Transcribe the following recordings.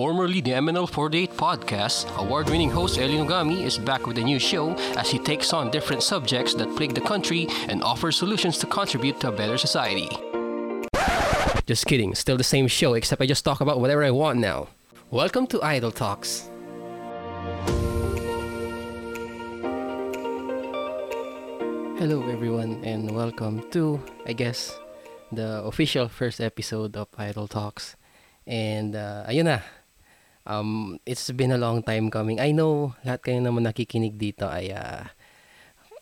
Formerly the MNL48 podcast, award winning host Eli Nugami is back with a new show as he takes on different subjects that plague the country and offers solutions to contribute to a better society. Just kidding, still the same show, except I just talk about whatever I want now. Welcome to Idol Talks. Hello, everyone, and welcome to, I guess, the official first episode of Idol Talks. And uh, ayun na. Um, it's been a long time coming. I know lahat kayo naman nakikinig dito ay uh,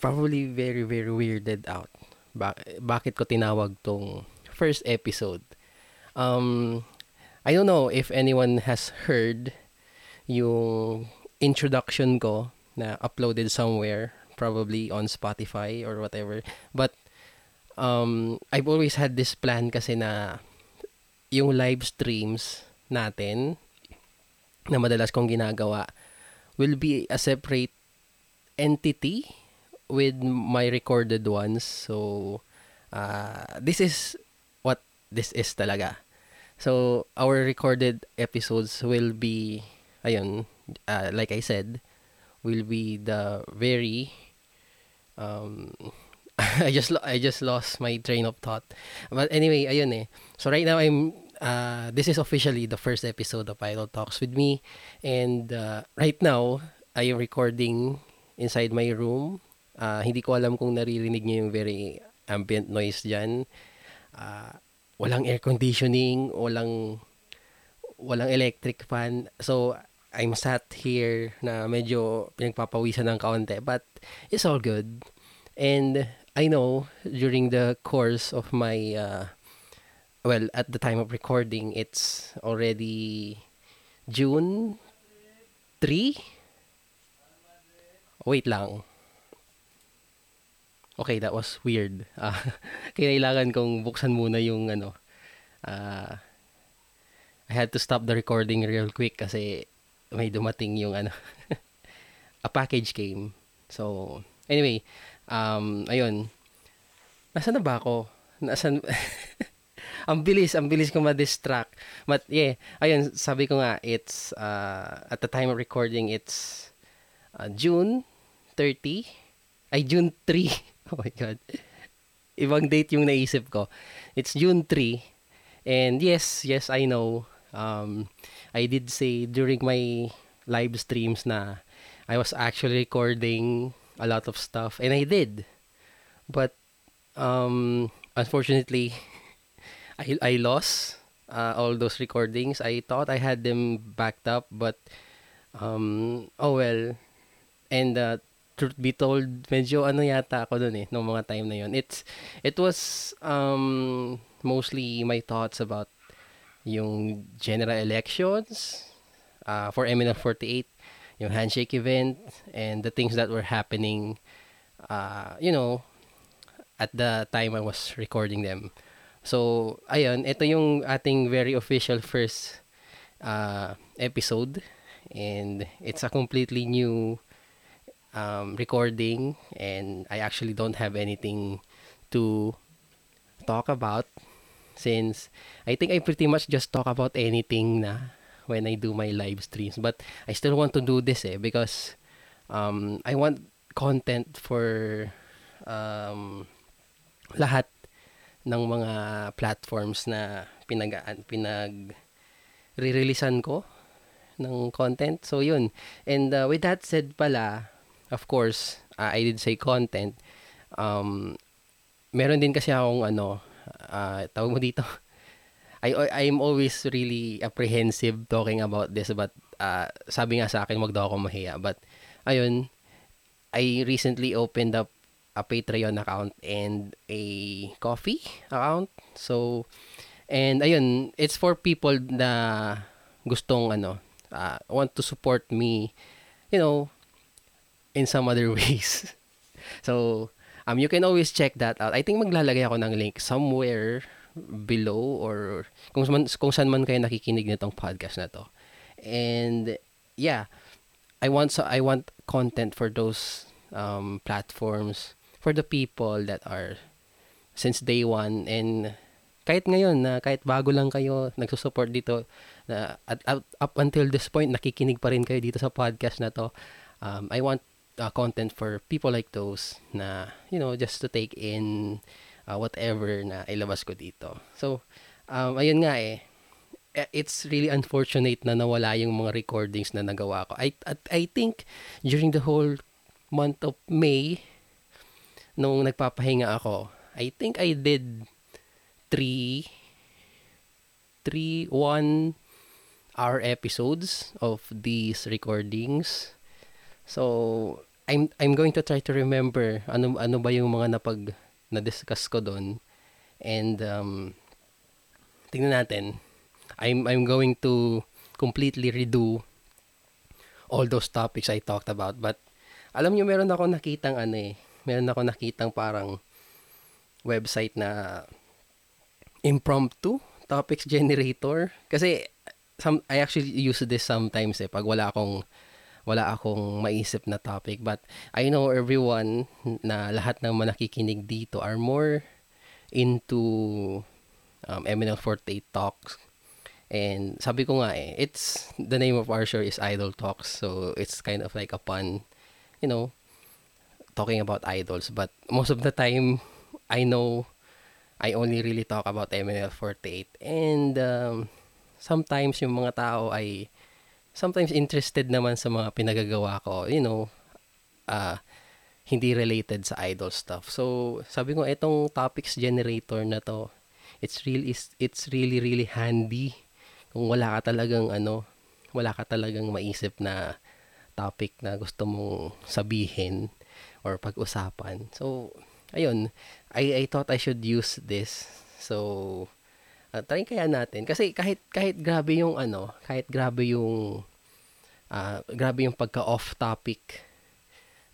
probably very very weirded out. Ba- bakit ko tinawag tong first episode? Um, I don't know if anyone has heard yung introduction ko na uploaded somewhere probably on Spotify or whatever. But um, I've always had this plan kasi na yung live streams natin na madalas kong ginagawa will be a separate entity with my recorded ones. So, uh, this is what this is talaga. So, our recorded episodes will be, ayun, uh, like I said, will be the very um, I just lo- I just lost my train of thought. But anyway, ayun eh. So right now I'm uh, this is officially the first episode of Idol Talks with me and uh, right now I am recording inside my room. Uh, hindi ko alam kung naririnig niyo yung very ambient noise diyan. Uh, walang air conditioning, walang walang electric fan. So I'm sat here na medyo pinagpapawisan ng kaunti but it's all good. And I know during the course of my uh, well at the time of recording it's already June 3 wait lang. Okay that was weird. Uh, kailangan kong buksan muna yung ano uh, I had to stop the recording real quick kasi may dumating yung ano a package came so anyway um, ayun, Nasaan na ba ako? Nasaan, ang bilis, ang bilis ko ma-distract. But yeah, ayun, sabi ko nga, it's, uh, at the time of recording, it's uh, June 30, ay June 3, oh my God. Ibang date yung naisip ko. It's June 3, and yes, yes, I know, um, I did say during my live streams na I was actually recording a lot of stuff and I did. But um unfortunately I I lost uh, all those recordings. I thought I had them backed up but um oh well. And uh, truth be told, medyo ano yata ako dun eh nung mga time na. It's it was um mostly my thoughts about yung general elections uh, for MNL48 yung handshake event and the things that were happening uh, you know at the time I was recording them. So, ayun, ito yung ating very official first uh, episode and it's a completely new um, recording and I actually don't have anything to talk about since I think I pretty much just talk about anything na when I do my live streams. But I still want to do this eh because um, I want content for um, lahat ng mga platforms na pinag pinag re-releasean ko ng content. So yun. And uh, with that said pala, of course, uh, I did say content. Um, meron din kasi akong ano, uh, tawag mo dito, I I'm always really apprehensive talking about this but uh, sabi nga sa akin wag daw ako mahiya but ayun I recently opened up a Patreon account and a coffee account. So and ayun it's for people na gustong ano uh, want to support me you know in some other ways. So um you can always check that out. I think maglalagay ako ng link somewhere below or kung saan, kung saan man kayo nakikinig nitong podcast na to. And yeah, I want so I want content for those um, platforms for the people that are since day one and kahit ngayon na kahit bago lang kayo nagsusupport dito na at, at, up until this point nakikinig pa rin kayo dito sa podcast na to. Um, I want uh, content for people like those na you know just to take in uh, whatever na ilabas ko dito. So um, ayun nga eh it's really unfortunate na nawala yung mga recordings na nagawa ko. I I think during the whole month of May nung nagpapahinga ako, I think I did three three one hour episodes of these recordings. So I'm I'm going to try to remember ano ano ba yung mga napag na discuss ko doon. And um tingnan natin I'm I'm going to completely redo all those topics I talked about. But alam niyo meron ako nakitang ano eh, meron ako nakitang parang website na impromptu topics generator. Kasi some I actually use this sometimes eh pag wala akong wala akong maisip na topic. But I know everyone na lahat ng manakikinig dito are more into um, MNL48 talks. And sabi ko nga eh, it's, the name of our show is Idol Talks. So, it's kind of like a pun, you know, talking about idols. But most of the time, I know I only really talk about MNL48. And um, sometimes yung mga tao ay sometimes interested naman sa mga pinagagawa ko. You know, uh, hindi related sa idol stuff. So, sabi ko, itong topics generator na to, it's really, it's really, really handy kung wala ka talagang ano, wala ka talagang maisip na topic na gusto mong sabihin or pag-usapan. So, ayun, I, I thought I should use this. So, uh, try kaya natin. Kasi kahit, kahit grabe yung ano, kahit grabe yung, uh, grabe yung pagka-off topic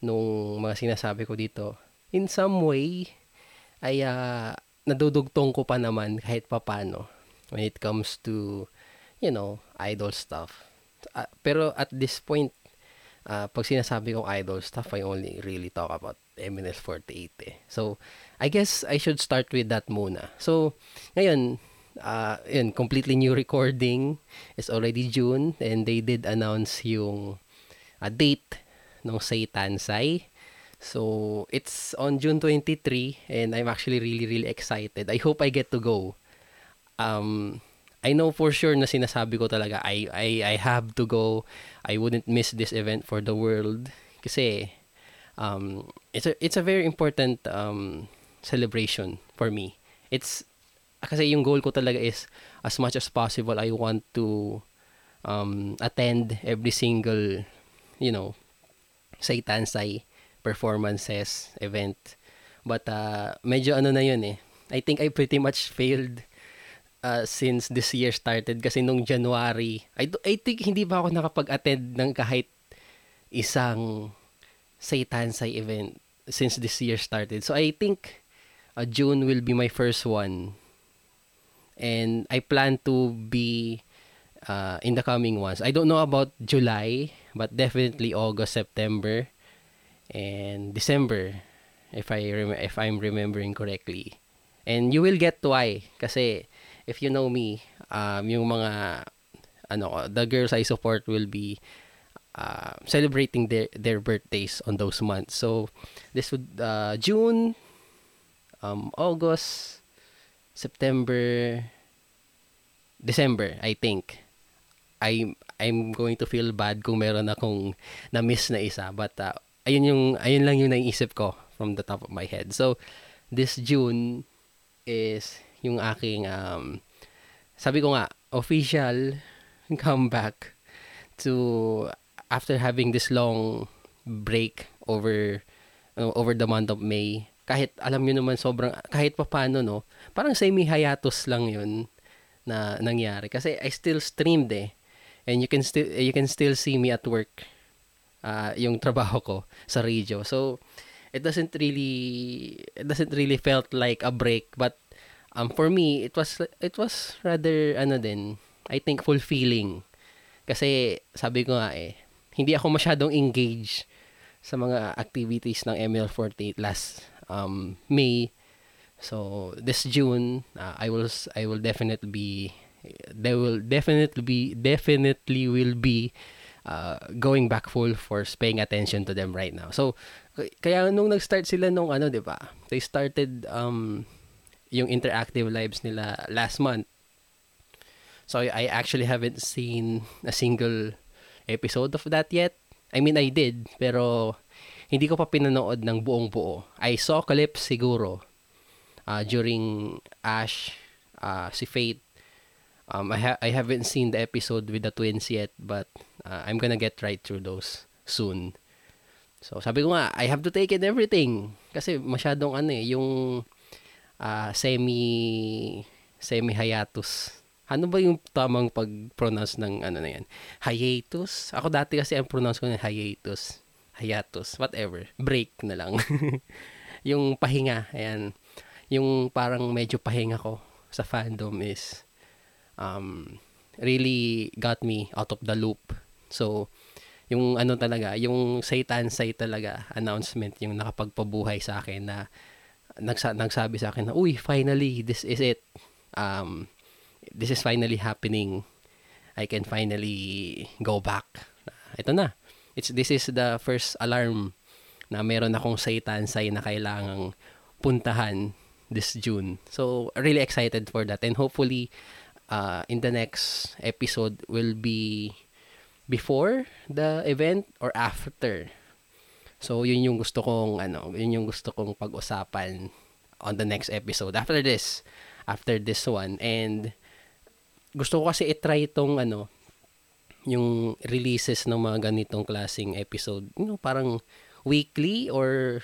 nung mga sinasabi ko dito, in some way, ay uh, nadudugtong ko pa naman kahit papano when it comes to you know, idol stuff. Uh, pero at this point, uh, pag sinasabi kong idol stuff, I only really talk about MNL48 eh. So, I guess I should start with that muna. So, ngayon, uh, yun, completely new recording. It's already June and they did announce yung uh, date ng Say Tansay. So, it's on June 23 and I'm actually really, really excited. I hope I get to go. Um, I know for sure na sinasabi ko talaga I I I have to go. I wouldn't miss this event for the world kasi um it's a it's a very important um celebration for me. It's kasi yung goal ko talaga is as much as possible I want to um attend every single you know say tansay performances event but uh medyo ano na yun eh I think I pretty much failed uh, since this year started kasi nung January, I, I think hindi ba ako nakapag-attend ng kahit isang say Tansay event since this year started. So I think uh, June will be my first one. And I plan to be uh, in the coming ones. I don't know about July, but definitely August, September, and December if I rem- if I'm remembering correctly. And you will get why kasi if you know me, um, yung mga ano, the girls I support will be uh, celebrating their their birthdays on those months. So this would uh, June, um, August, September, December, I think. I I'm going to feel bad kung meron akong na-miss na isa, but uh, ayun yung ayun lang yung naiisip ko from the top of my head. So this June is yung aking um, sabi ko nga official comeback to after having this long break over uh, over the month of May. Kahit alam niyo naman sobrang kahit pa paano no parang semi hiatus lang yun na nangyari. Kasi I still streamed eh. And you can still you can still see me at work uh, yung trabaho ko sa radio. So it doesn't really it doesn't really felt like a break. But um for me it was it was rather ano din I think fulfilling kasi sabi ko nga eh hindi ako masyadong engaged sa mga activities ng ML48 last um, May so this June uh, I will I will definitely be there will definitely be definitely will be uh, going back full force paying attention to them right now. So kaya nung nag-start sila nung ano, 'di ba? They started um yung interactive lives nila last month. So I actually haven't seen a single episode of that yet. I mean, I did, pero hindi ko pa pinanood ng buong buo. I saw clips siguro uh, during Ash, uh, si Fate. Um, I, ha- I haven't seen the episode with the twins yet, but uh, I'm gonna get right through those soon. So, sabi ko nga, I have to take in everything. Kasi masyadong ano eh, yung uh, semi semi hiatus. Ano ba yung tamang pag-pronounce ng ano na yan? Hiatus? Ako dati kasi ang pronounce ko ng hiatus. Hiatus. Whatever. Break na lang. yung pahinga. Ayan. Yung parang medyo pahinga ko sa fandom is um, really got me out of the loop. So, yung ano talaga, yung Satan say talaga announcement yung nakapagpabuhay sa akin na nagsa- nagsabi sa akin na, uy, finally, this is it. Um, this is finally happening. I can finally go back. Ito na. It's, this is the first alarm na meron akong Satan sign na kailangang puntahan this June. So, really excited for that. And hopefully, uh, in the next episode will be before the event or after So, yun yung gusto kong, ano, yun yung gusto kong pag-usapan on the next episode. After this, after this one. And, gusto ko kasi i-try itong, ano, yung releases ng mga ganitong klaseng episode. You know, parang weekly or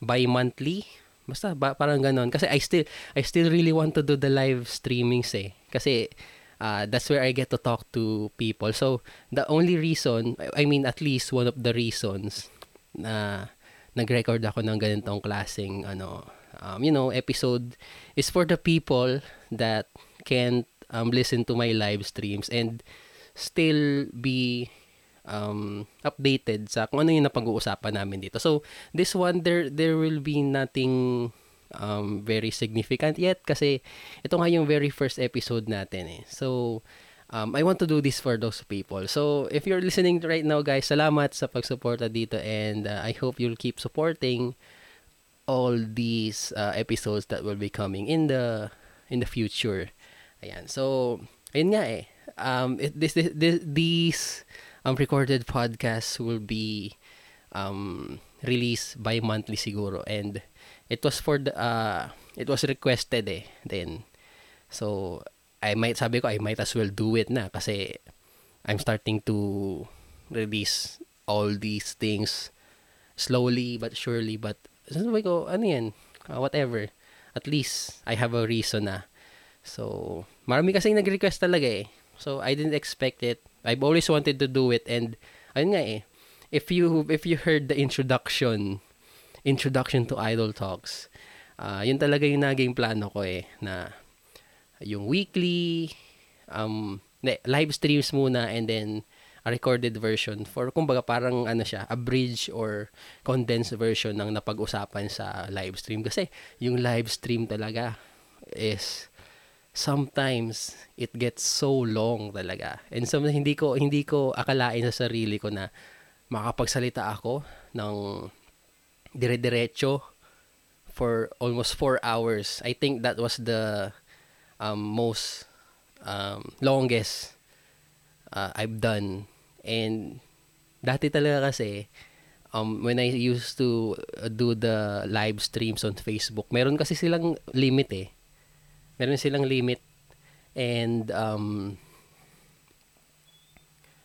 bi-monthly. Basta, ba, parang ganon. Kasi I still, I still really want to do the live streamings eh. Kasi, uh, that's where I get to talk to people. So, the only reason, I mean, at least one of the reasons na nag-record ako ng ganitong klaseng ano um, you know episode is for the people that can't um, listen to my live streams and still be um, updated sa kung ano yung napag-uusapan namin dito. So, this one, there, there will be nothing um, very significant yet kasi ito nga yung very first episode natin eh. So, um, I want to do this for those people. So, if you're listening right now, guys, salamat sa pagsuporta dito and uh, I hope you'll keep supporting all these uh, episodes that will be coming in the in the future. Ayan. So, ayun nga eh. Um, it, this, this, this, these um, recorded podcasts will be um, released bi-monthly siguro and it was for the uh, it was requested eh then so I might, sabi ko, I might as well do it na kasi I'm starting to release all these things slowly but surely but sabi ko, ano yan, uh, whatever. At least, I have a reason na. So, marami kasi nag-request talaga eh. So, I didn't expect it. I've always wanted to do it and, ayun nga eh, if you, if you heard the introduction, introduction to Idol Talks, uh, yun talaga yung naging plano ko eh, na yung weekly, um, live streams muna and then a recorded version for kumbaga parang ano siya, a bridge or condensed version ng napag-usapan sa live stream kasi yung live stream talaga is sometimes it gets so long talaga. And so hindi ko hindi ko akalain sa sarili ko na makapagsalita ako ng dire-diretso for almost 4 hours. I think that was the um, most um, longest uh, I've done. And dati talaga kasi, um, when I used to uh, do the live streams on Facebook, meron kasi silang limit eh. Meron silang limit. And um,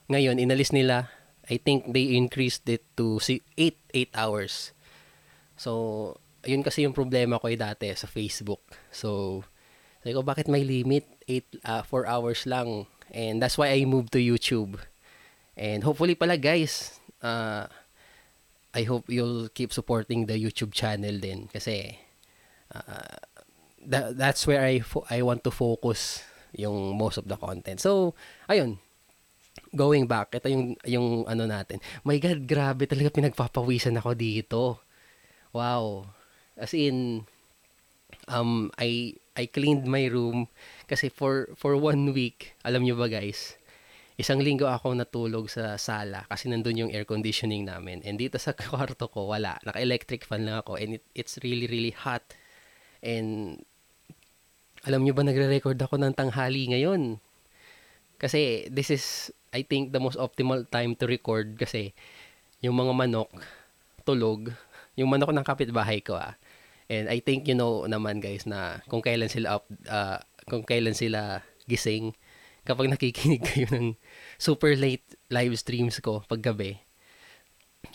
ngayon, inalis nila, I think they increased it to 8, 8 hours. So, yun kasi yung problema ko eh dati sa Facebook. So, sabi ko, bakit may limit? 8, uh, 4 hours lang. And that's why I moved to YouTube. And hopefully pala guys, uh, I hope you'll keep supporting the YouTube channel din. Kasi, uh, that, that's where I, fo- I want to focus yung most of the content. So, ayun, going back, ito yung, yung ano natin. My God, grabe talaga pinagpapawisan ako dito. Wow. As in, um, I I cleaned my room kasi for for one week, alam niyo ba guys, isang linggo ako natulog sa sala kasi nandun yung air conditioning namin. And dito sa kwarto ko, wala. Naka-electric fan lang ako and it, it's really, really hot. And alam niyo ba nagre-record ako ng tanghali ngayon? Kasi this is, I think, the most optimal time to record kasi yung mga manok, tulog, yung manok ng kapitbahay ko ah. And I think you know naman guys na kung kailan sila up, uh, kung kailan sila gising kapag nakikinig kayo ng super late live streams ko paggabi.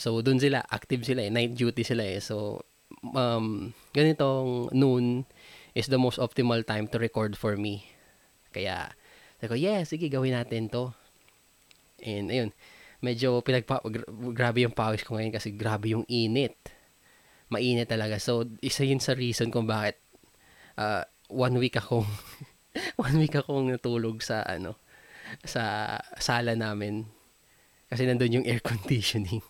So, dun sila, active sila eh, night duty sila eh. So, um, ganitong noon is the most optimal time to record for me. Kaya, sabi ko, yeah, sige, gawin natin to. And, ayun, medyo pinagpa, grabe yung pawis ko ngayon kasi grabe yung init. Mainit talaga. So, isa yun sa reason kung bakit uh, one week akong one week akong natulog sa ano sa sala namin kasi nandun yung air conditioning.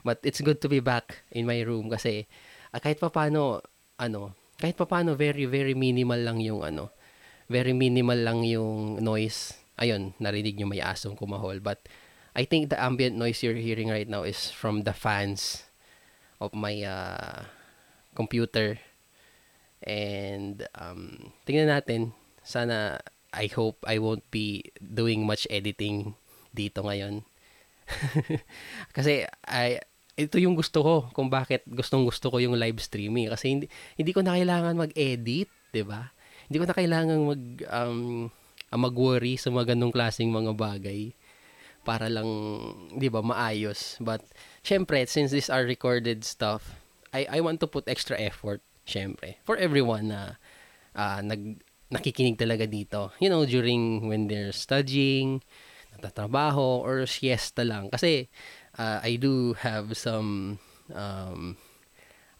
But it's good to be back in my room kasi uh, kahit pa paano ano, kahit pa paano very very minimal lang yung ano, very minimal lang yung noise ayun, narinig nyo may asong kumahol. But I think the ambient noise you're hearing right now is from the fans of my uh, computer. And um, tingnan natin. Sana, I hope I won't be doing much editing dito ngayon. Kasi I, ito yung gusto ko kung bakit gustong gusto ko yung live streaming kasi hindi hindi ko na kailangan mag-edit, 'di ba? Hindi ko na kailangan mag um, uh, mag-worry sa mga ganong klaseng mga bagay para lang, di ba, maayos. But, syempre, since these are recorded stuff, I, I want to put extra effort, syempre, for everyone na uh, nag, nakikinig talaga dito. You know, during when they're studying, natatrabaho, or siesta lang. Kasi, uh, I do have some um,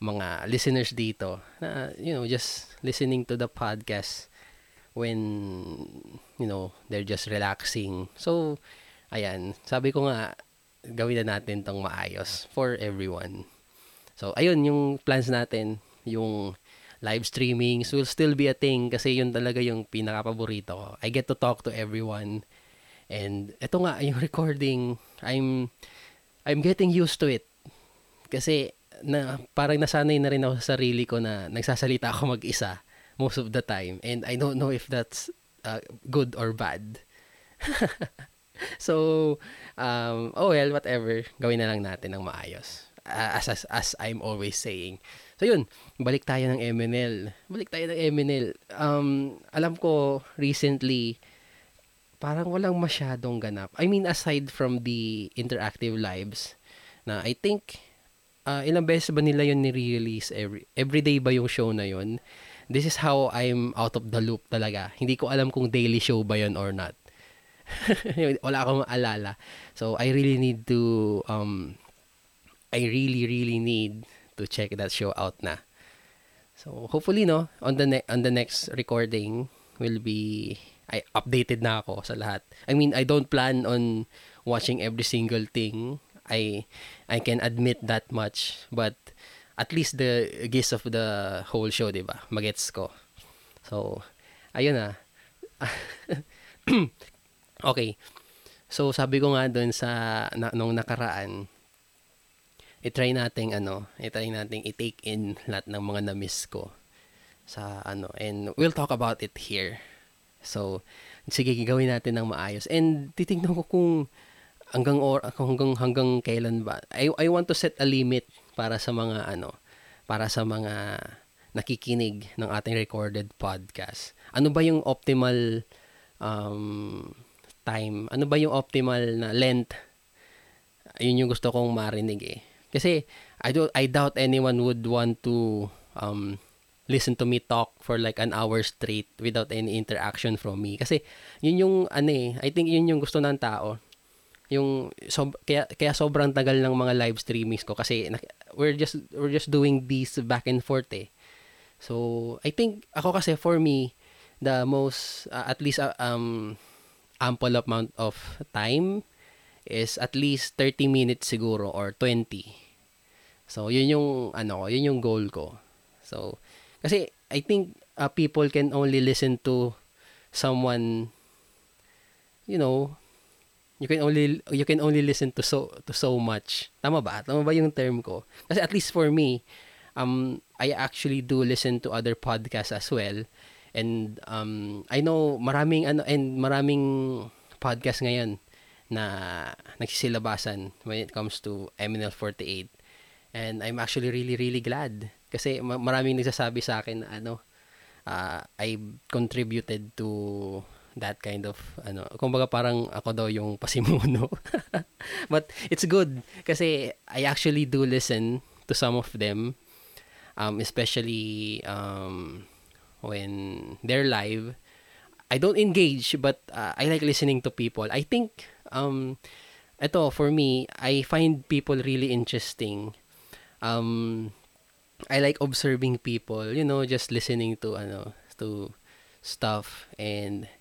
mga listeners dito na, you know, just listening to the podcast when you know they're just relaxing so ayan sabi ko nga gawin na natin tong maayos for everyone. So ayun yung plans natin. Yung live streamings will still be a thing kasi yun talaga yung pinaka-paborito ko. I get to talk to everyone. And ito nga yung recording I'm I'm getting used to it. Kasi na parang nasanay na rin ako sa sarili ko na nagsasalita ako mag-isa most of the time. And I don't know if that's uh, good or bad. so, um, oh well, whatever. Gawin na lang natin ng maayos. Uh, as, as, as I'm always saying. So yun, balik tayo ng MNL. Balik tayo ng MNL. Um, alam ko, recently, parang walang masyadong ganap. I mean, aside from the interactive lives, na I think, uh, ilang beses ba nila yun ni-release? Every, everyday ba yung show na yun? this is how I'm out of the loop talaga. Hindi ko alam kung daily show ba yon or not. Wala akong maalala. So, I really need to, um, I really, really need to check that show out na. So, hopefully, no, on the, ne- on the next recording will be, I updated na ako sa lahat. I mean, I don't plan on watching every single thing. I, I can admit that much. But, at least the gist of the whole show, 'di ba? Magets ko. So, ayun na. okay. So, sabi ko nga doon sa na, nung nakaraan, i-try nating ano, i-try nating i-take in lahat ng mga na-miss ko sa ano and we'll talk about it here. So, sige, gawin natin ng maayos. And titingnan ko kung hanggang or hanggang hanggang kailan ba. I I want to set a limit para sa mga ano, para sa mga nakikinig ng ating recorded podcast. Ano ba yung optimal um, time? Ano ba yung optimal na length? Yun yung gusto kong marinig eh. Kasi I don't I doubt anyone would want to um, listen to me talk for like an hour straight without any interaction from me. Kasi yun yung ano eh, I think yun yung gusto ng tao yung so, kaya kaya sobrang tagal ng mga live streamings ko kasi we're just we're just doing these back and forth eh. So, I think ako kasi for me the most uh, at least uh, um ample amount of time is at least 30 minutes siguro or 20. So, yun yung ano yun yung goal ko. So, kasi I think uh, people can only listen to someone you know you can only you can only listen to so to so much tama ba tama ba yung term ko kasi at least for me um I actually do listen to other podcasts as well and um I know maraming ano and maraming podcast ngayon na nagsisilabasan when it comes to MNL48 and I'm actually really really glad kasi maraming nagsasabi sa akin na ano uh, I contributed to that kind of ano. Kumbaga parang ako daw yung pasimuno. But it's good kasi I actually do listen to some of them um especially um when they're live I don't engage but uh, I like listening to people. I think um ito for me I find people really interesting. Um I like observing people, you know, just listening to ano to stuff. And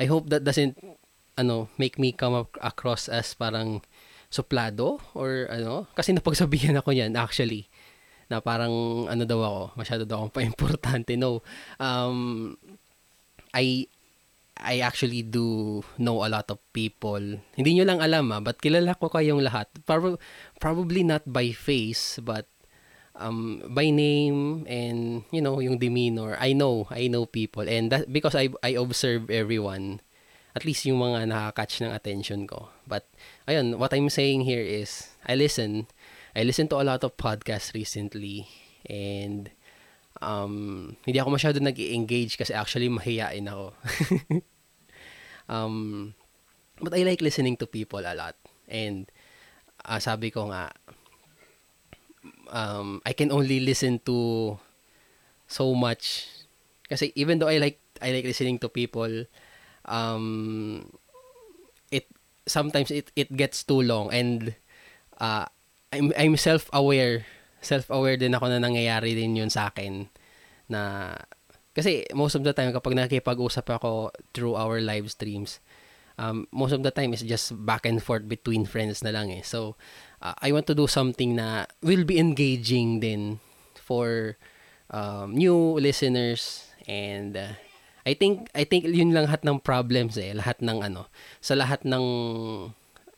I hope that doesn't ano make me come up across as parang suplado or ano kasi napagsabihan ako niyan actually na parang ano daw ako masyado daw akong pa-importante no? Um I I actually do know a lot of people. Hindi nyo lang alam ah, but kilala ko kayong lahat. Prob- probably not by face, but um, by name and you know yung demeanor. I know I know people. And that because I I observe everyone at least yung mga nakaka-catch ng attention ko. But ayun what I'm saying here is I listen I listen to a lot of podcasts recently and um, hindi ako masyado nag-engage kasi actually mahiyain ako. Um, but I like listening to people a lot. And uh, sabi ko nga um, I can only listen to so much. Kasi even though I like I like listening to people um it sometimes it it gets too long and uh, I'm I'm self-aware. Self-aware din ako na nangyayari din yun sa akin na kasi most of the time kapag nakikipag-usap ako through our live streams um, most of the time is just back and forth between friends na lang eh. So uh, I want to do something na will be engaging din for um, new listeners and uh, I think I think yun lang lahat ng problems eh. Lahat ng ano. Sa lahat ng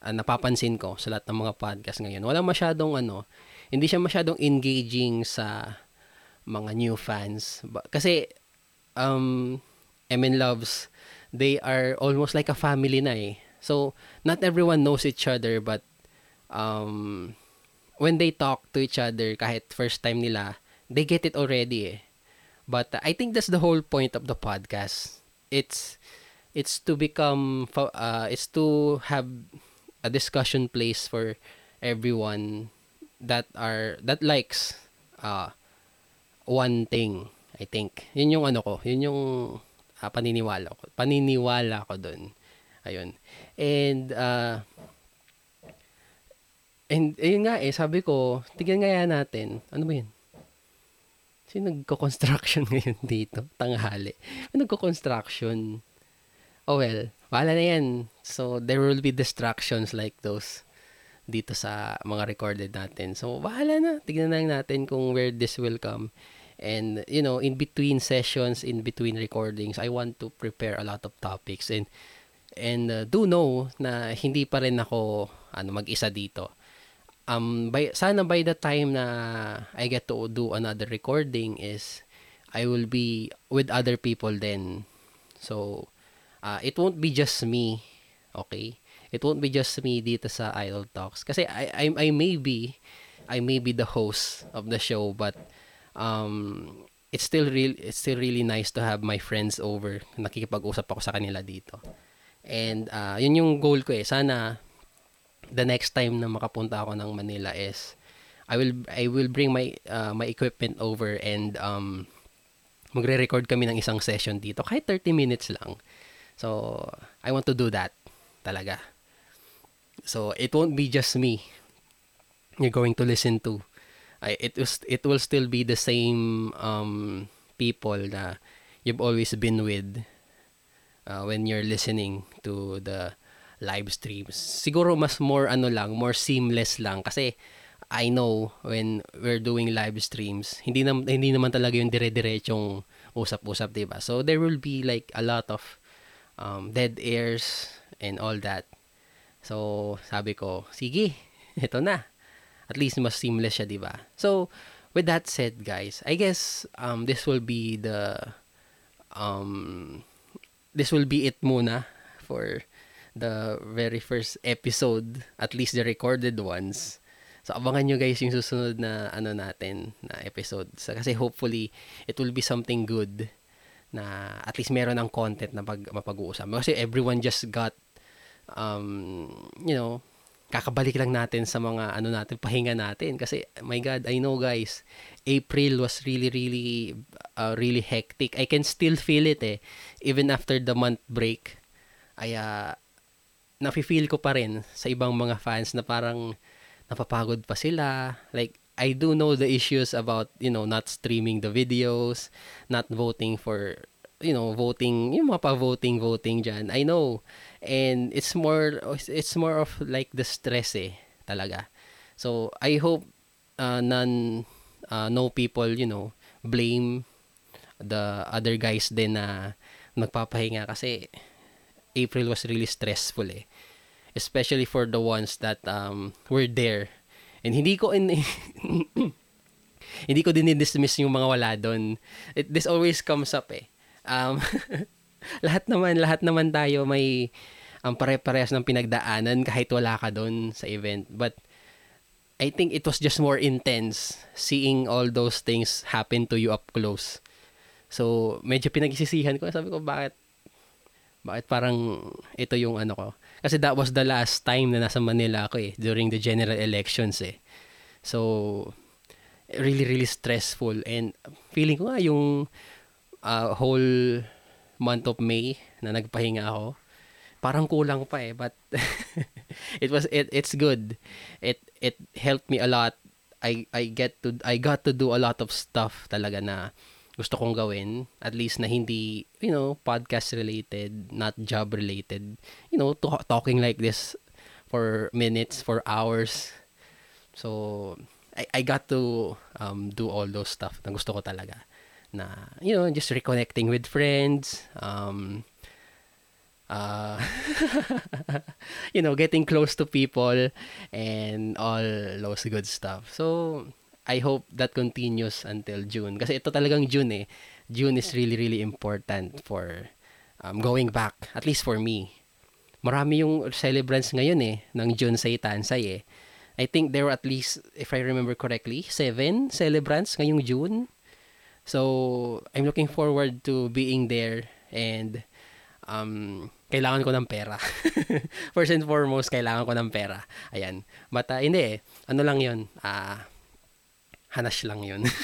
uh, napapansin ko sa lahat ng mga podcast ngayon wala masyadong ano hindi siya masyadong engaging sa mga new fans kasi um MN Loves they are almost like a family na eh so not everyone knows each other but um, when they talk to each other, kahit first time nila, they get it already eh. But uh, I think that's the whole point of the podcast. It's it's to become uh, it's to have a discussion place for everyone that are that likes uh, one thing. I think. Yun yung ano ko, yun yung uh, paniniwala ko. Paniniwala ko doon. Ayun. And uh, And ayun nga eh, sabi ko, tignan nga natin. Ano ba yun? Sino nagko-construction ngayon dito? Tanghali. Nagko-construction. Oh well, wala na yan. So, there will be distractions like those dito sa mga recorded natin. So, bahala na. Tignan lang natin kung where this will come. And, you know, in between sessions, in between recordings, I want to prepare a lot of topics. And, and uh, do know na hindi pa rin ako ano, mag-isa dito um by sana by the time na I get to do another recording is I will be with other people then. So uh, it won't be just me, okay? It won't be just me dito sa Idol Talks kasi I I I may be I may be the host of the show but um it's still real it's still really nice to have my friends over. Nakikipag-usap ako sa kanila dito. And uh, yun yung goal ko eh. Sana the next time na makapunta ako ng Manila is I will I will bring my uh, my equipment over and um magre-record kami ng isang session dito kahit 30 minutes lang. So I want to do that talaga. So it won't be just me you're going to listen to. I it it will still be the same um people na you've always been with uh, when you're listening to the live streams. Siguro mas more ano lang, more seamless lang kasi I know when we're doing live streams, hindi na, hindi naman talaga yung dire-diretsong usap-usap, 'di ba? So there will be like a lot of um, dead airs and all that. So sabi ko, sige, ito na. At least mas seamless siya, 'di ba? So with that said, guys, I guess um, this will be the um, this will be it muna for the very first episode, at least the recorded ones. So abangan nyo guys yung susunod na ano natin na episode. So, kasi hopefully it will be something good na at least meron ng content na pag mapag-uusap. Kasi everyone just got um you know kakabalik lang natin sa mga ano natin pahinga natin. Kasi my god I know guys April was really really uh, really hectic. I can still feel it eh. Even after the month break ay uh, nafe-feel ko pa rin sa ibang mga fans na parang napapagod pa sila. Like I do know the issues about you know not streaming the videos not voting for you know voting yung mga pa-voting voting diyan I know. And it's more it's more of like the stress eh talaga. So i hope uh, none uh, no people you know blame the other guys din na nagpapahinga kasi April was really stressful eh. Especially for the ones that um were there and hindi ko in hindi ko din dismiss yung mga wala doon it this always comes up eh um lahat naman lahat naman tayo may ang um, pare-parehas ng pinagdaanan kahit wala ka doon sa event. But I think it was just more intense seeing all those things happen to you up close. So, medyo pinagsisihan ko. Sabi ko, bakit? Bakit parang ito yung ano ko? Kasi that was the last time na nasa Manila ako eh, during the general elections eh. So, really, really stressful. And feeling ko nga yung uh, whole month of May na nagpahinga ako, parang kulang pa eh but it was it it's good it it helped me a lot I I get to I got to do a lot of stuff talaga na gusto kong gawin at least na hindi you know podcast related not job related. You know to, talking like this for minutes for hours. So I I got to um do all those stuff na gusto ko talaga. Na you know just reconnecting with friends um uh, you know, getting close to people and all those good stuff. So, I hope that continues until June. Kasi ito talagang June eh. June is really, really important for um, going back, at least for me. Marami yung celebrants ngayon eh, ng June sa Itansay eh. I think there were at least, if I remember correctly, seven celebrants ngayong June. So, I'm looking forward to being there and um, kailangan ko ng pera. First and foremost, kailangan ko ng pera. Ayan. But, uh, hindi eh. Ano lang yun? Ah, uh, hanash lang yun.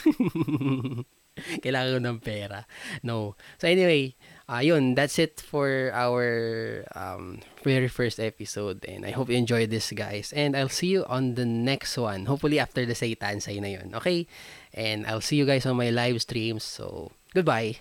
kailangan ko ng pera. No. So anyway, uh, that's it for our um, very first episode. And I hope you enjoyed this, guys. And I'll see you on the next one. Hopefully after the Satan say na yun. Okay? And I'll see you guys on my live streams. So, goodbye.